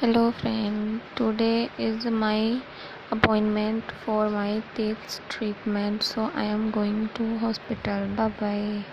hello friend. Today is my appointment for my teeth treatment so i am going to hospital. Bye bye